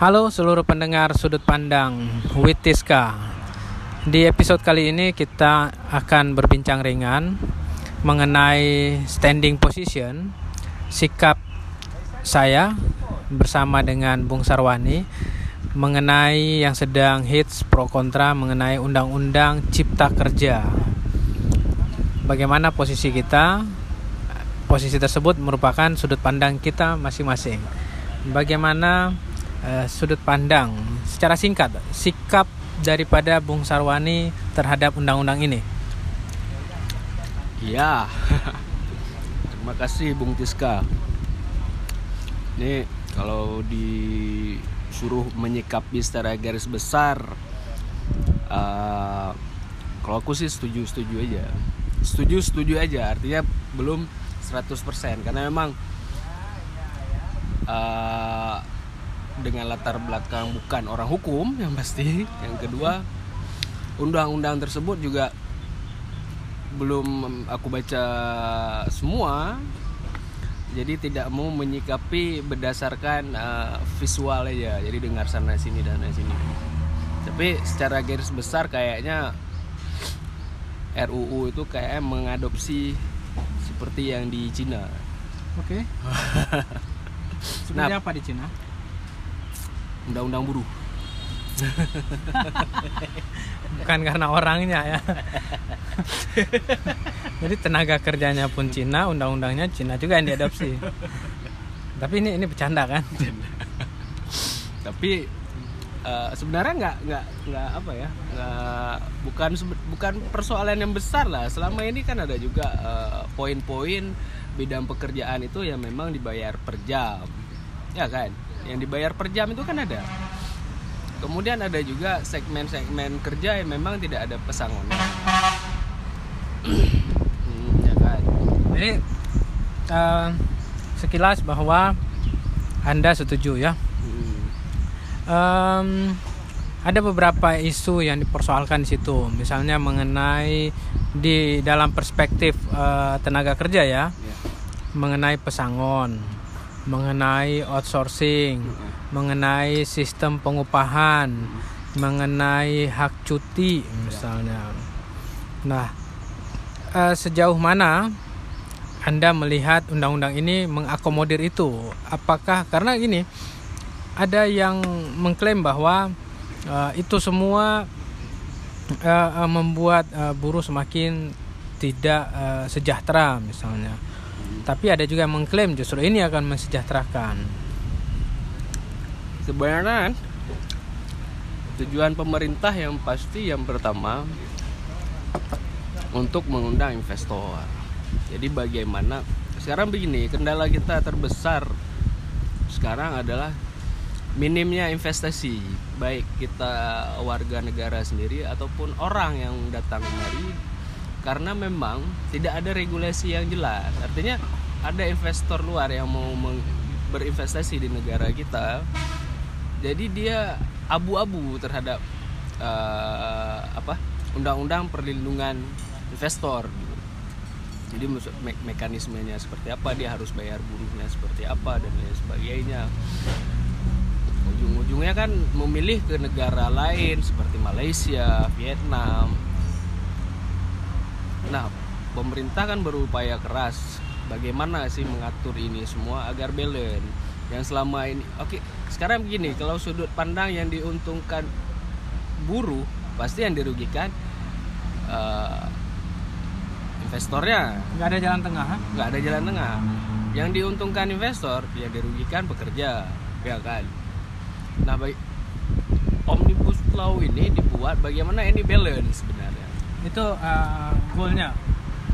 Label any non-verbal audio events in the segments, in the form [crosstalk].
Halo seluruh pendengar sudut pandang Witiska. Di episode kali ini kita akan berbincang ringan mengenai standing position, sikap saya bersama dengan Bung Sarwani mengenai yang sedang hits pro kontra mengenai undang-undang cipta kerja. Bagaimana posisi kita? Posisi tersebut merupakan sudut pandang kita masing-masing. Bagaimana uh, sudut pandang secara singkat sikap daripada Bung Sarwani terhadap undang-undang ini? Ya, [laughs] terima kasih Bung Tiska. Ini kalau disuruh menyikapi secara garis besar, uh, kalau aku sih setuju setuju aja, setuju setuju aja. Artinya belum 100% karena memang uh, dengan latar belakang bukan orang hukum yang pasti. Yang kedua undang-undang tersebut juga belum aku baca semua. Jadi tidak mau menyikapi berdasarkan uh, visual aja. Jadi dengar sana sini dan sini. Tapi secara garis besar kayaknya RUU itu kayak mengadopsi seperti yang di Cina. Oke. Okay. [laughs] sebenarnya nah, apa di Cina undang-undang buruh. Bukan karena orangnya ya. Jadi tenaga kerjanya pun Cina undang-undangnya Cina juga yang diadopsi. Tapi ini ini bercanda kan? Tapi uh, sebenarnya nggak nggak nggak apa ya nggak bukan bukan persoalan yang besar lah. Selama ini kan ada juga uh, poin-poin bidang pekerjaan itu yang memang dibayar per jam. Ya kan yang dibayar per jam itu kan ada. Kemudian ada juga segmen-segmen kerja yang memang tidak ada pesangon. Hmm, ya kan? Jadi uh, sekilas bahwa anda setuju ya? Hmm. um, ada beberapa isu yang dipersoalkan di situ. Misalnya mengenai di dalam perspektif uh, tenaga kerja ya. Yeah. mengenai pesangon mengenai outsourcing, mengenai sistem pengupahan, mengenai hak cuti misalnya. Nah, uh, sejauh mana Anda melihat undang-undang ini mengakomodir itu? Apakah karena ini ada yang mengklaim bahwa uh, itu semua uh, membuat uh, buruh semakin tidak sejahtera misalnya tapi ada juga yang mengklaim justru ini akan mensejahterakan. Sebenarnya tujuan pemerintah yang pasti yang pertama untuk mengundang investor. Jadi bagaimana sekarang begini, kendala kita terbesar sekarang adalah minimnya investasi baik kita warga negara sendiri ataupun orang yang datang kemari karena memang tidak ada regulasi yang jelas. Artinya ada investor luar yang mau berinvestasi di negara kita. Jadi dia abu-abu terhadap uh, apa undang-undang perlindungan investor. Jadi me mekanismenya seperti apa dia harus bayar buruhnya seperti apa dan lain sebagainya. Ujung-ujungnya kan memilih ke negara lain seperti Malaysia Vietnam Nah, pemerintah kan berupaya keras bagaimana sih mengatur ini semua agar balance. Yang selama ini oke, okay, sekarang begini, kalau sudut pandang yang diuntungkan buruh, pasti yang dirugikan uh, investornya. Nggak ada jalan tengah? Nggak ada jalan tengah. Yang diuntungkan investor, yang dirugikan pekerja, ya kan. Nah, baik omnibus law ini dibuat bagaimana ini balance sebenarnya itu uh, goalnya?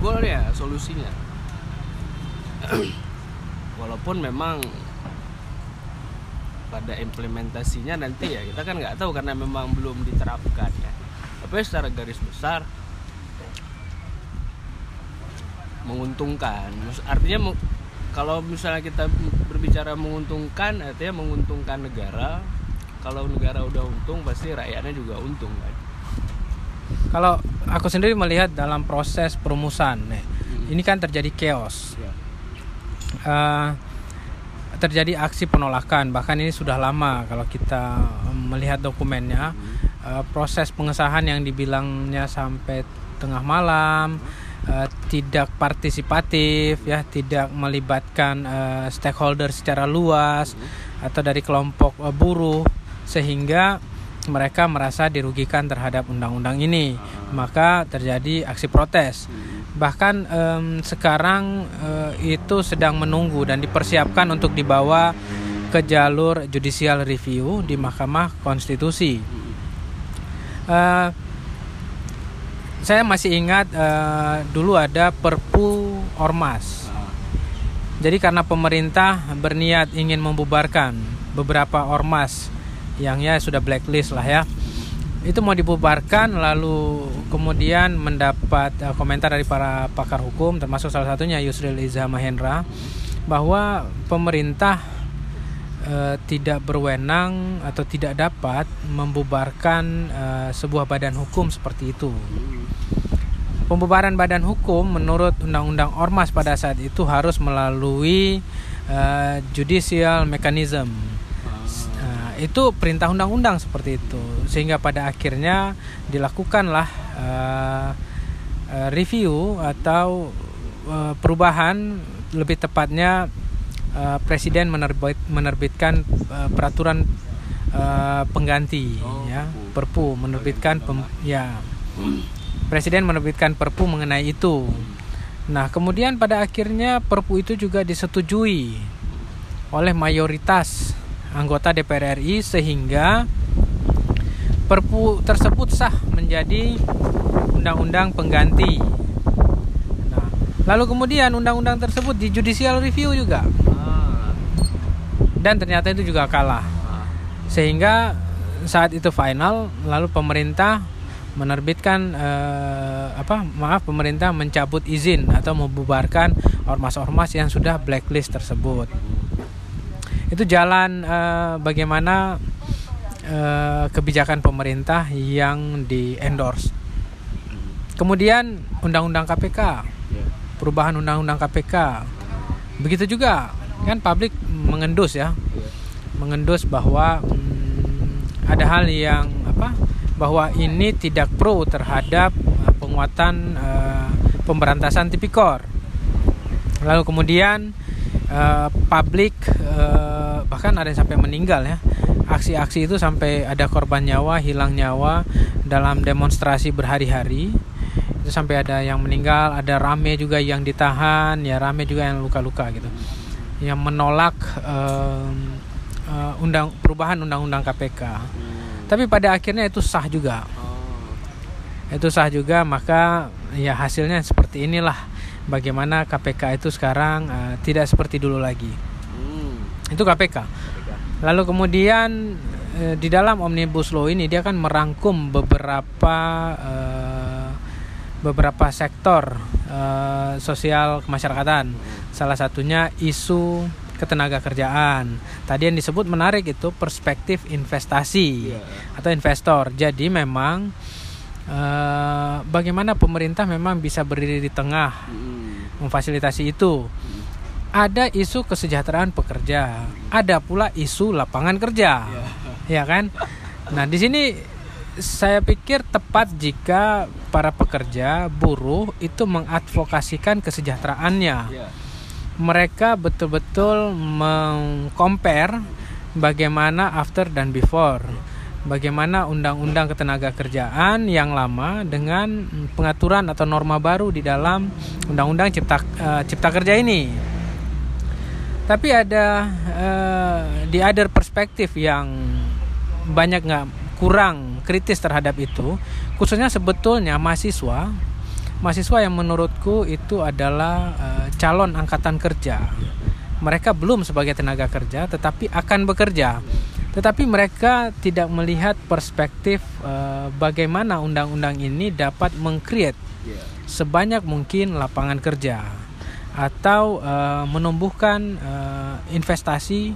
Goalnya solusinya. Walaupun memang pada implementasinya nanti ya kita kan nggak tahu karena memang belum diterapkan ya. Tapi secara garis besar menguntungkan. Artinya kalau misalnya kita berbicara menguntungkan artinya menguntungkan negara. Kalau negara udah untung pasti rakyatnya juga untung kan kalau aku sendiri melihat dalam proses perumusan nih hmm. ini kan terjadi chaos. Yeah. uh, terjadi aksi penolakan bahkan ini sudah lama kalau kita melihat dokumennya. Uh, proses pengesahan yang dibilangnya sampai tengah malam uh, tidak partisipatif ya tidak melibatkan uh, stakeholder secara luas atau dari kelompok uh, buruh sehingga mereka merasa dirugikan terhadap undang-undang ini maka terjadi aksi protes bahkan um, sekarang uh, itu sedang menunggu dan dipersiapkan untuk dibawa ke jalur judicial review di Mahkamah Konstitusi. Uh, saya masih ingat uh, dulu ada Perpu Ormas. Jadi karena pemerintah berniat ingin membubarkan beberapa ormas yang ya sudah blacklist lah ya itu mau dibubarkan lalu kemudian mendapat uh, komentar dari para pakar hukum termasuk salah satunya Yusril Iza Mahendra bahwa pemerintah uh, tidak berwenang atau tidak dapat membubarkan uh, sebuah badan hukum seperti itu. Pembubaran badan hukum menurut undang-undang ormas pada saat itu harus melalui uh, judicial mechanism itu perintah undang-undang seperti itu. Sehingga pada akhirnya dilakukanlah uh, uh, review atau uh, perubahan lebih tepatnya uh, presiden menerbit, menerbitkan uh, peraturan uh, pengganti oh, ya. perpu. Menerbitkan pem, ya. Presiden menerbitkan perpu mengenai itu. Nah kemudian pada akhirnya perpu itu juga disetujui oleh mayoritas anggota DPR RI sehingga Perpu tersebut sah menjadi undang-undang pengganti. Nah, lalu kemudian undang-undang tersebut di judicial review juga. Dan ternyata itu juga kalah. Sehingga saat itu final lalu pemerintah menerbitkan eh, apa maaf pemerintah mencabut izin atau membubarkan ormas-ormas yang sudah blacklist tersebut itu jalan uh, bagaimana uh, kebijakan pemerintah yang di endorse. Kemudian undang-undang KPK, perubahan undang-undang KPK, begitu juga kan publik mengendus ya, mengendus bahwa hmm, ada hal yang apa, bahwa ini tidak pro terhadap uh, penguatan uh, pemberantasan tipikor. Lalu kemudian uh, publik uh, bahkan ada yang sampai meninggal ya. Aksi-aksi itu sampai ada korban nyawa hilang nyawa dalam demonstrasi berhari-hari. Itu sampai ada yang meninggal ada rame juga yang ditahan ya rame juga yang luka-luka gitu. Yang menolak uh, uh, undang perubahan undang-undang KPK hmm. tapi pada akhirnya itu sah juga. Oh. itu sah juga maka ya hasilnya seperti inilah bagaimana KPK itu sekarang uh, tidak seperti dulu lagi. Hmm. Itu KPK. KPK. Lalu kemudian uh, di dalam omnibus law ini dia kan merangkum beberapa uh, beberapa sektor uh, sosial kemasyarakatan. Salah satunya isu ketenaga kerjaan. Tadi yang disebut menarik itu perspektif investasi yeah. atau investor. Jadi memang uh, bagaimana pemerintah memang bisa berdiri di tengah hmm. Memfasilitasi itu. Ada isu kesejahteraan pekerja, ada pula isu lapangan kerja, yeah. ya kan? Nah di sini saya pikir tepat jika para pekerja buruh itu mengadvokasikan kesejahteraannya. Yeah. Mereka betul-betul mengcompare bagaimana after dan before. Bagaimana undang-undang ketenaga kerjaan yang lama dengan pengaturan atau norma baru di dalam undang-undang cipta uh, cipta kerja ini. Tapi ada uh, di other perspektif yang banyak nggak kurang kritis terhadap itu, khususnya sebetulnya mahasiswa, mahasiswa yang menurutku itu adalah uh, calon angkatan kerja. Mereka belum sebagai tenaga kerja, tetapi akan bekerja tetapi mereka tidak melihat perspektif uh, bagaimana undang-undang ini dapat mengcreate yeah. sebanyak mungkin lapangan kerja atau uh, menumbuhkan uh, investasi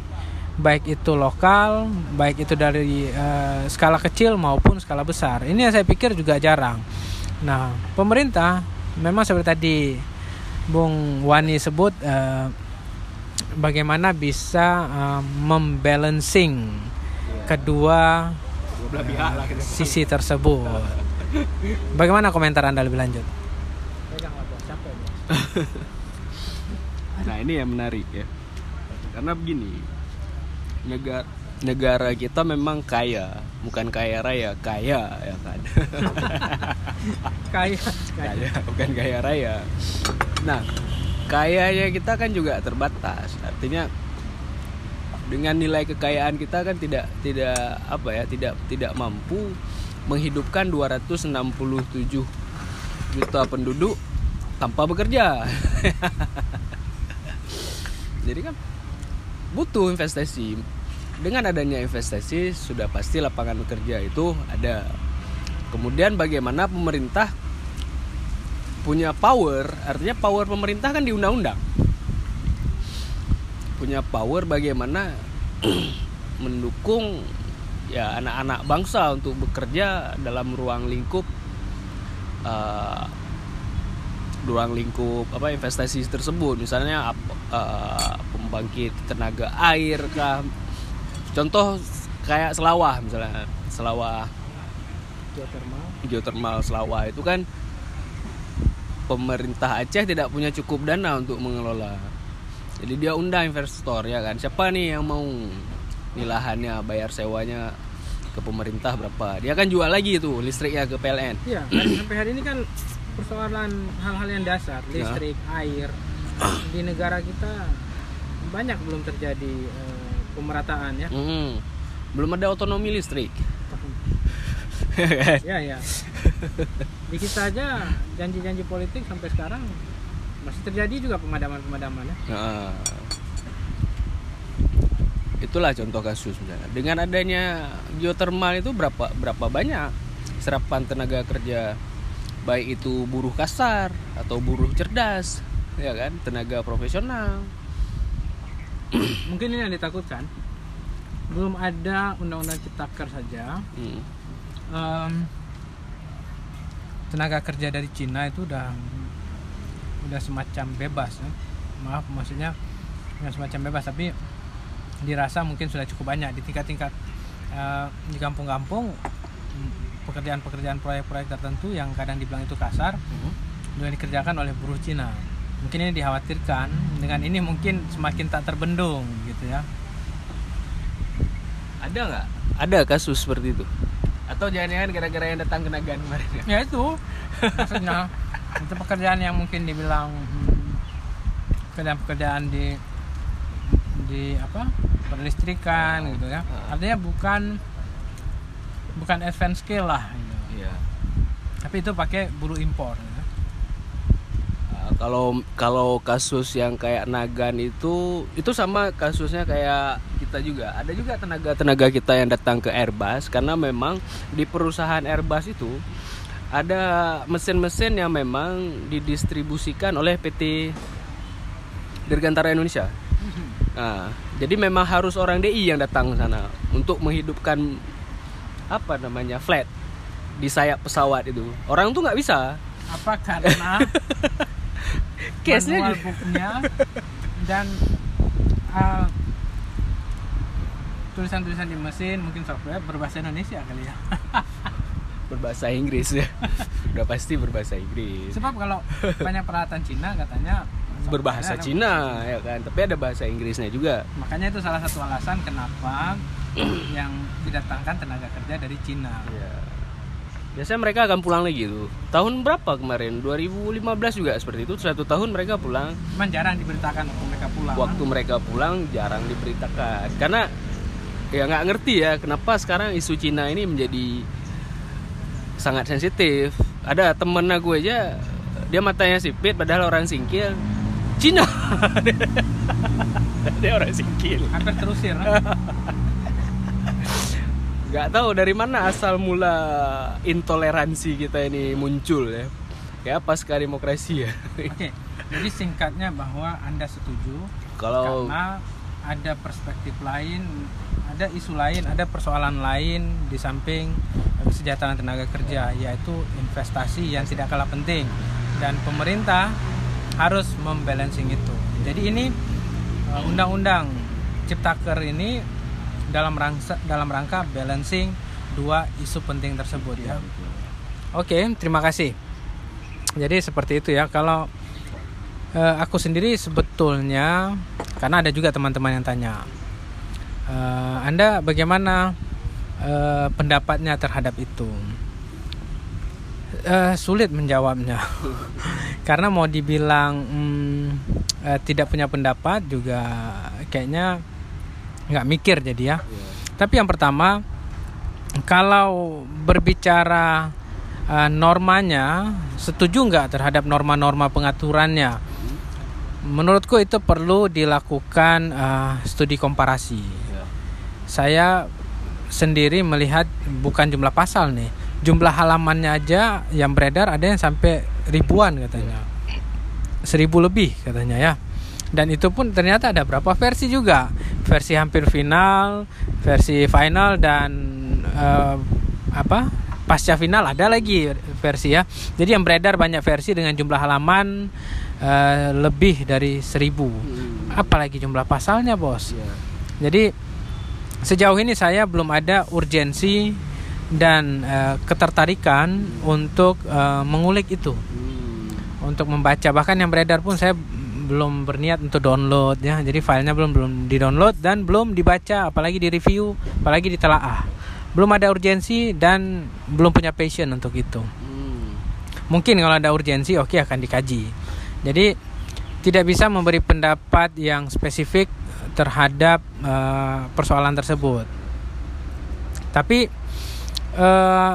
baik itu lokal, baik itu dari uh, skala kecil maupun skala besar. Ini yang saya pikir juga jarang. Nah, pemerintah memang seperti tadi Bung Wani sebut uh, bagaimana bisa uh, membalancing kedua kita. sisi tersebut. Bagaimana komentar Anda lebih lanjut? Nah ini yang menarik ya. Karena begini, negara negara kita memang kaya, bukan kaya raya, kaya ya kan. Kayak kaya, bukan kaya raya. Nah, kayanya kita kan juga terbatas. Artinya dengan nilai kekayaan kita kan tidak tidak apa ya, tidak tidak mampu menghidupkan 267 juta penduduk tanpa bekerja. [laughs] Jadi kan butuh investasi. Dengan adanya investasi sudah pasti lapangan kerja itu ada. Kemudian bagaimana pemerintah punya power, artinya power pemerintah kan di undang-undang. Punya power bagaimana [clears throat] mendukung ya anak-anak bangsa untuk bekerja dalam ruang lingkup uh, ruang lingkup apa investasi tersebut misalnya uh, pembangkit tenaga air kah contoh kayak selawah misalnya selawah geothermal. geothermal selawah itu kan pemerintah Aceh tidak punya cukup dana untuk mengelola. Jadi dia undang investor ya kan? Siapa nih yang mau nih lahannya bayar sewanya ke pemerintah berapa? Dia kan jual lagi itu listriknya ke PLN Iya, [clears throat] sampai hari ini kan persoalan hal-hal yang dasar, Ya. listrik, air [clears throat] di negara kita banyak belum terjadi eh, pemerataan ya. Hmm, belum ada otonomi listrik. [laughs] Ya ya. [laughs] Di kita aja janji-janji politik sampai sekarang masih terjadi juga pemadaman-pemadaman ya. Nah, itulah contoh kasus misalnya. Dengan adanya geothermal itu berapa berapa banyak serapan tenaga kerja baik itu buruh kasar atau buruh cerdas ya kan tenaga profesional [clears throat] Mungkin ini yang ditakutkan. Belum ada undang-undang ciptaker saja. Hmm. Tenaga kerja dari Cina itu udah udah semacam bebas ya. maaf maksudnya nggak semacam bebas tapi dirasa mungkin sudah cukup banyak. Di tingkat-tingkat eh, di kampung-kampung mm, pekerjaan-pekerjaan proyek-proyek tertentu yang kadang dibilang itu kasar sudah dikerjakan oleh buruh Cina. Mungkin ini dikhawatirkan dengan ini mungkin semakin tak terbendung gitu ya. Ada nggak? Ada kasus seperti itu atau jangan-jangan gara-gara yang datang ke Nagan kemarin ya? ya itu maksudnya itu pekerjaan yang mungkin dibilang hmm, pekerjaan-pekerjaan di di apa perlistrikan gitu ya Ah. artinya bukan bukan advance skill lah gitu. Iya. tapi itu pakai buruh impor gitu. Nah, kalau kalau kasus yang kayak Nagan itu itu sama kasusnya kayak kita juga ada juga tenaga tenaga kita yang datang ke Airbus karena memang di perusahaan Airbus itu ada mesin-mesin yang memang didistribusikan oleh PT Dirgantara Indonesia. Nah, jadi memang harus orang DI yang datang ke sana untuk menghidupkan apa namanya flat di sayap pesawat itu. Orang tuh nggak bisa. apa karena [laughs] Case-nya booknya [laughs] dan uh, tulisan-tulisan di mesin mungkin software berbahasa Indonesia kali ya. [laughs] Berbahasa Inggris. Ya [laughs] udah pasti berbahasa Inggris. Sebab kalau banyak peralatan Cina katanya berbahasa Cina ya kan? Tapi ada bahasa Inggrisnya juga. Makanya itu salah satu alasan kenapa [clears throat] yang didatangkan tenaga kerja dari Cina. Ya. biasanya mereka akan pulang lagi tuh. Tahun berapa kemarin? 2015 juga seperti itu. Satu tahun mereka pulang. Cuman jarang diberitakan waktu mereka pulang. Waktu mereka pulang jarang diberitakan. Karena ya nggak ngerti ya kenapa sekarang isu Cina ini menjadi sangat sensitif. Ada temen aku aja dia matanya sipit padahal orang singkil. Cina. [laughs] Dia orang singkil. Hampir terusir [laughs] nggak tahu dari mana asal mula intoleransi kita ini muncul ya. Kayak pasca demokrasi ya? Oke jadi singkatnya bahwa anda setuju kalau karena ada perspektif lain ada isu lain ada persoalan lain di samping kesejahteraan tenaga kerja yaitu investasi yang tidak kalah penting dan pemerintah harus membalancing itu jadi ini eh, undang-undang Ciptaker ini dalam rangka dalam rangka balancing dua isu penting tersebut ya. Oke, terima kasih. Jadi seperti itu ya. Kalau eh, aku sendiri sebetulnya karena ada juga teman-teman yang tanya, eh, Anda bagaimana eh, pendapatnya terhadap itu? Eh, sulit menjawabnya, [laughs] karena mau dibilang hmm, eh, tidak punya pendapat juga kayaknya nggak mikir jadi ya. Tapi yang pertama, kalau berbicara uh, normanya, setuju nggak terhadap norma-norma pengaturannya? Menurutku itu perlu dilakukan uh, studi komparasi. Ya. Saya sendiri melihat bukan jumlah pasal nih, jumlah halamannya aja yang beredar ada yang sampai ribuan katanya, seribu lebih katanya ya. Dan itu pun ternyata ada berapa versi juga, versi hampir final, versi final dan eh, apa pasca final ada lagi versi ya. Jadi yang beredar banyak versi dengan jumlah halaman eh, lebih dari seribu. Hmm. Apalagi jumlah pasalnya bos. Ya. Jadi sejauh ini saya belum ada urgensi dan eh, ketertarikan untuk eh, mengulik itu, Hmm. untuk membaca. Bahkan yang beredar pun saya belum berniat untuk download ya. Jadi filenya belum belum di-download dan belum dibaca, apalagi di-review, apalagi ditelaah. Belum ada urgensi dan belum punya passion untuk itu. Hmm. Mungkin kalau ada urgensi oke akan dikaji. Jadi tidak bisa memberi pendapat yang spesifik terhadap eh, persoalan tersebut. Tapi eh,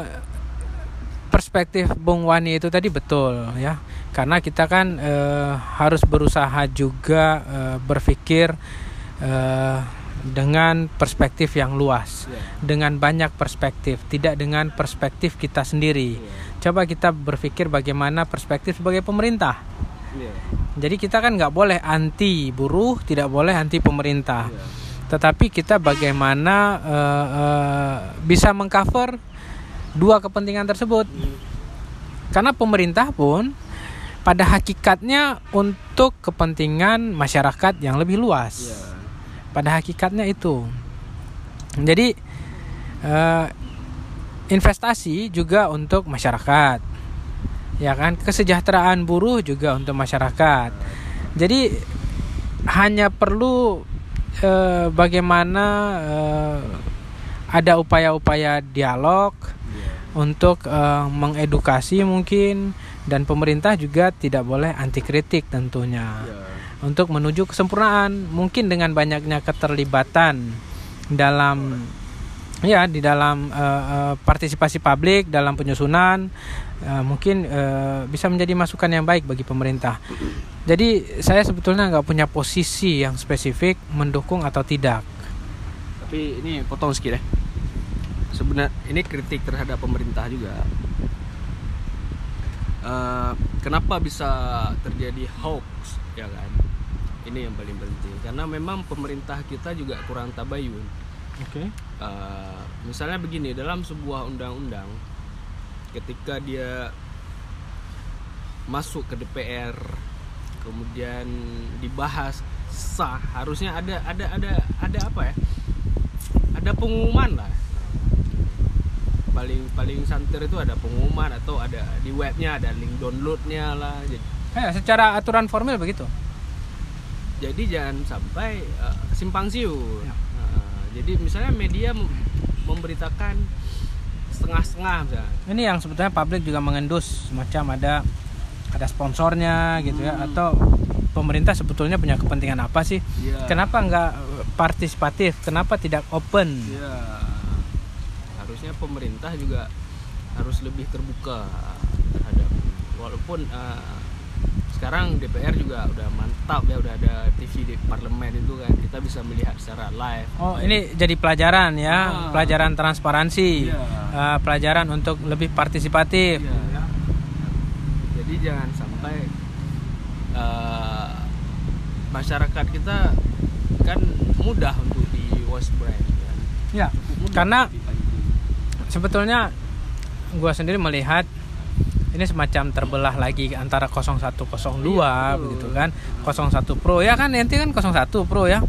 perspektif Bung Wani itu tadi betul ya. Karena kita kan eh, harus berusaha juga eh, berpikir eh, dengan perspektif yang luas, Ya. dengan banyak perspektif, tidak dengan perspektif kita sendiri. Coba kita berpikir bagaimana perspektif sebagai pemerintah. Ya. Jadi kita kan nggak boleh anti buruh, tidak boleh anti pemerintah. Ya. Tetapi kita bagaimana eh, eh, bisa mengcover dua kepentingan tersebut. Karena pemerintah pun pada hakikatnya untuk kepentingan masyarakat yang lebih luas. Ya. Pada hakikatnya itu. Jadi eh, investasi juga untuk masyarakat. Ya kan, kesejahteraan buruh juga untuk masyarakat. Jadi hanya perlu eh, bagaimana eh, ada upaya-upaya dialog Ya. untuk eh, mengedukasi mungkin dan pemerintah juga tidak boleh anti kritik tentunya Ya. untuk menuju kesempurnaan mungkin dengan banyaknya keterlibatan dalam ya di dalam eh, partisipasi publik dalam penyusunan eh, mungkin eh, bisa menjadi masukan yang baik bagi pemerintah jadi saya sebetulnya nggak punya posisi yang spesifik mendukung atau tidak Tapi ini potong sedikit ya. Sebenarnya ini kritik terhadap pemerintah juga. Eh, kenapa bisa terjadi hoax ya kan? Ini yang paling penting karena memang pemerintah kita juga kurang tabayun. Oke. Eh, misalnya begini dalam sebuah undang-undang ketika dia masuk ke DPR kemudian dibahas sah harusnya ada ada ada ada apa ya? Ada pengumuman lah. Paling paling santer itu ada pengumuman atau ada di webnya ada link downloadnya lah jadi, Eh, secara aturan formil begitu? Jadi jangan sampai eh, simpang siur. Ya. Jadi misalnya media mem- memberitakan setengah-setengah misalnya. Ini yang sebetulnya publik juga mengendus semacam ada ada sponsornya gitu ya Hmm. atau pemerintah sebetulnya punya kepentingan apa sih? Iya. kenapa nggak partisipatif? Kenapa tidak open? Ya, harusnya pemerintah juga harus lebih terbuka terhadap walaupun eh, sekarang DPR juga udah mantap ya udah ada TV di parlemen itu kan kita bisa melihat secara live. oh ini jadi pelajaran ya Ah. pelajaran transparansi Iya. eh, pelajaran untuk lebih partisipatif Iya. Jadi jangan sampai eh, masyarakat kita kan mudah untuk di waste brand kan. ya Cukup mudah karena sebetulnya gua sendiri melihat ini semacam terbelah lagi antara 0102 Iya, begitu kan. 01 Pro. Ya kan nanti kan 01 Pro ya. [laughs]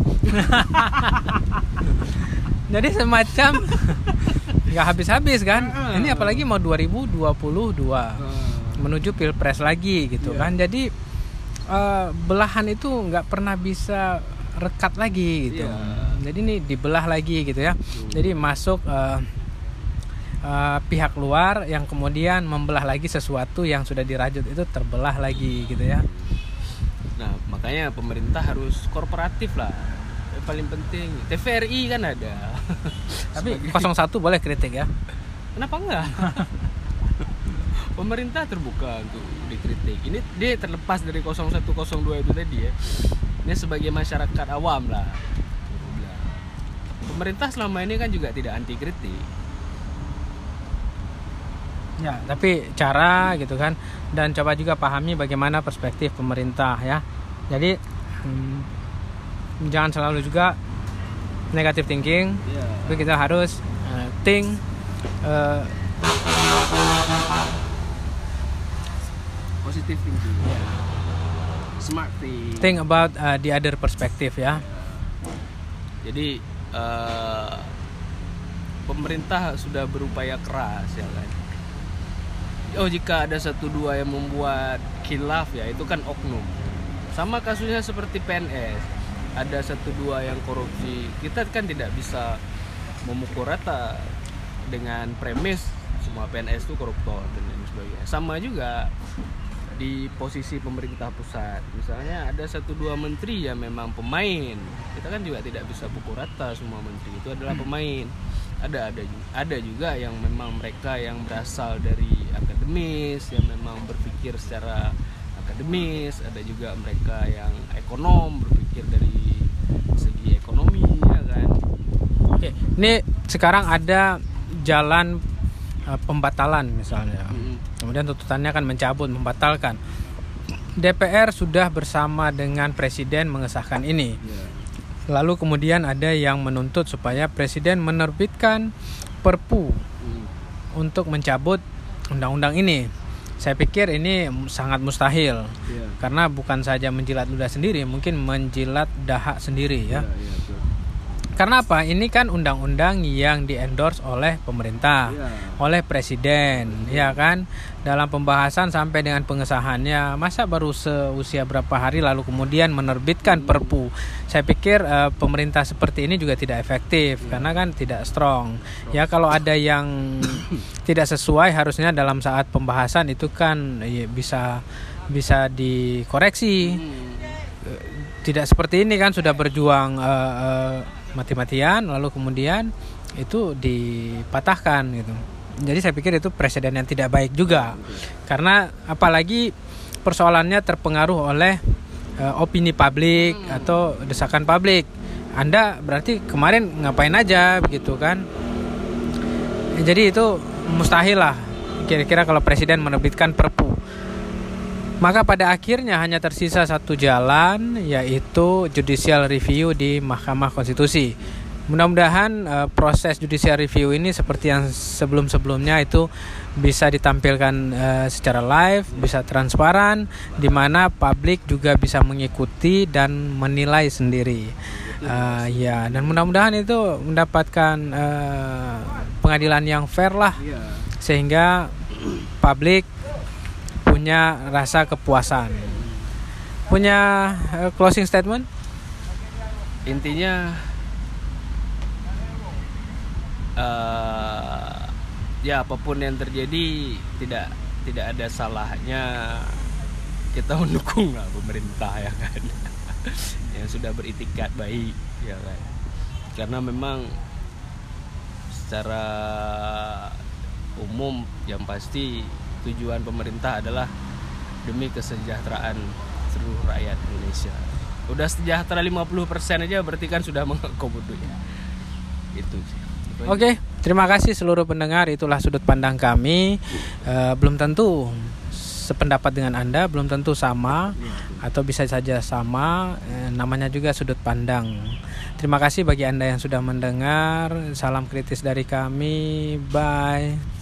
Jadi semacam [laughs] nggak habis-habis kan. Ini apalagi mau 2022 menuju pilpres lagi gitu Iya. kan. Jadi eh, belahan itu nggak pernah bisa rekat lagi gitu. Iya. jadi ini dibelah lagi gitu ya. Jadi masuk eh, eh, pihak luar yang kemudian membelah lagi sesuatu yang sudah dirajut itu terbelah lagi gitu ya Nah, makanya pemerintah harus korporatif lah. Yang paling penting TVRI kan ada. [laughs] tapi Sebagai- 01 boleh kritik ya Kenapa enggak? [laughs] Pemerintah terbuka untuk dikritik. Ini dia terlepas dari 0102 itu tadi ya. Ini sebagai masyarakat awam lah. Pemerintah selama ini kan juga tidak anti kritik. Ya, tapi cara gitu kan dan coba juga pahami bagaimana perspektif pemerintah ya. Jadi hmm, jangan selalu juga negative thinking, Iya. tapi kita harus uh, think uh, Positive thinking. Smart thinking. think about uh, the other perspective ya. Jadi eh, pemerintah sudah berupaya keras ya kan. Oh jika ada satu dua yang membuat khilaf ya itu kan oknum. Sama kasusnya seperti PNS. Ada satu dua yang korupsi. Kita kan tidak bisa memukul rata dengan premis semua PNS itu koruptor dan lain sebagainya. Sama juga di posisi pemerintah pusat misalnya ada satu dua menteri yang memang pemain kita kan juga tidak bisa pukul rata semua menteri itu adalah pemain ada ada ada juga yang memang mereka yang berasal dari akademis yang memang berpikir secara akademis ada juga mereka yang ekonom berpikir dari segi ekonomi ya kan Oke, ini sekarang ada jalan uh, pembatalan misalnya. Mm-mm. Kemudian tuntutannya akan mencabut, membatalkan. DPR sudah bersama dengan presiden mengesahkan ini. Lalu kemudian ada yang menuntut supaya presiden menerbitkan perpu Mm. untuk mencabut undang-undang ini. Saya pikir ini sangat mustahil Iya. karena bukan saja menjilat ludah sendiri, mungkin menjilat dahak sendiri ya. Iya, betul. Karena apa? Ini kan undang-undang yang diendorse oleh pemerintah, Iya. oleh presiden, ya kan? Dalam pembahasan sampai dengan pengesahannya, masa baru seusia berapa hari lalu kemudian menerbitkan Perpu? Saya pikir eh, pemerintah seperti ini juga tidak efektif karena kan tidak strong. Ya kalau ada yang [coughs] tidak sesuai harusnya dalam saat pembahasan itu kan ya, bisa bisa dikoreksi Hmm. tidak seperti ini kan sudah berjuang eh, eh, mati-matian lalu kemudian itu dipatahkan gitu. Jadi saya pikir itu presiden yang tidak baik juga. Karena apalagi persoalannya terpengaruh oleh eh, opini publik atau desakan publik. Anda berarti kemarin ngapain aja begitu kan? Jadi itu mustahil lah kira-kira kalau presiden menerbitkan perpu. Maka pada akhirnya hanya tersisa satu jalan yaitu judicial review di Mahkamah Konstitusi. Mudah-mudahan eh, proses judicial review ini seperti yang sebelum-sebelumnya itu bisa ditampilkan eh, secara live, bisa transparan di mana publik juga bisa mengikuti dan menilai sendiri. Eh, ya, dan mudah-mudahan itu mendapatkan eh, pengadilan yang fair lah Iya. sehingga publik punya rasa kepuasan. Punya eh, closing statement? intinya eh ya apa pun yang terjadi tidak tidak ada salahnya kita [laughs] mendukung lah pemerintah ya kan [laughs] yang sudah beritikat baik ya kan karena memang secara umum yang pasti tujuan pemerintah adalah demi kesejahteraan seluruh rakyat Indonesia. Udah sejahtera 50% aja berarti kan sudah [laughs] mengakomodir ya. Itu sih. Oke, terima kasih seluruh pendengar. Itulah sudut pandang kami. Eh, belum tentu sependapat dengan Anda, belum tentu sama atau bisa saja sama. Eh, namanya juga sudut pandang. Terima kasih bagi Anda yang sudah mendengar. Salam kritis dari kami. Bye.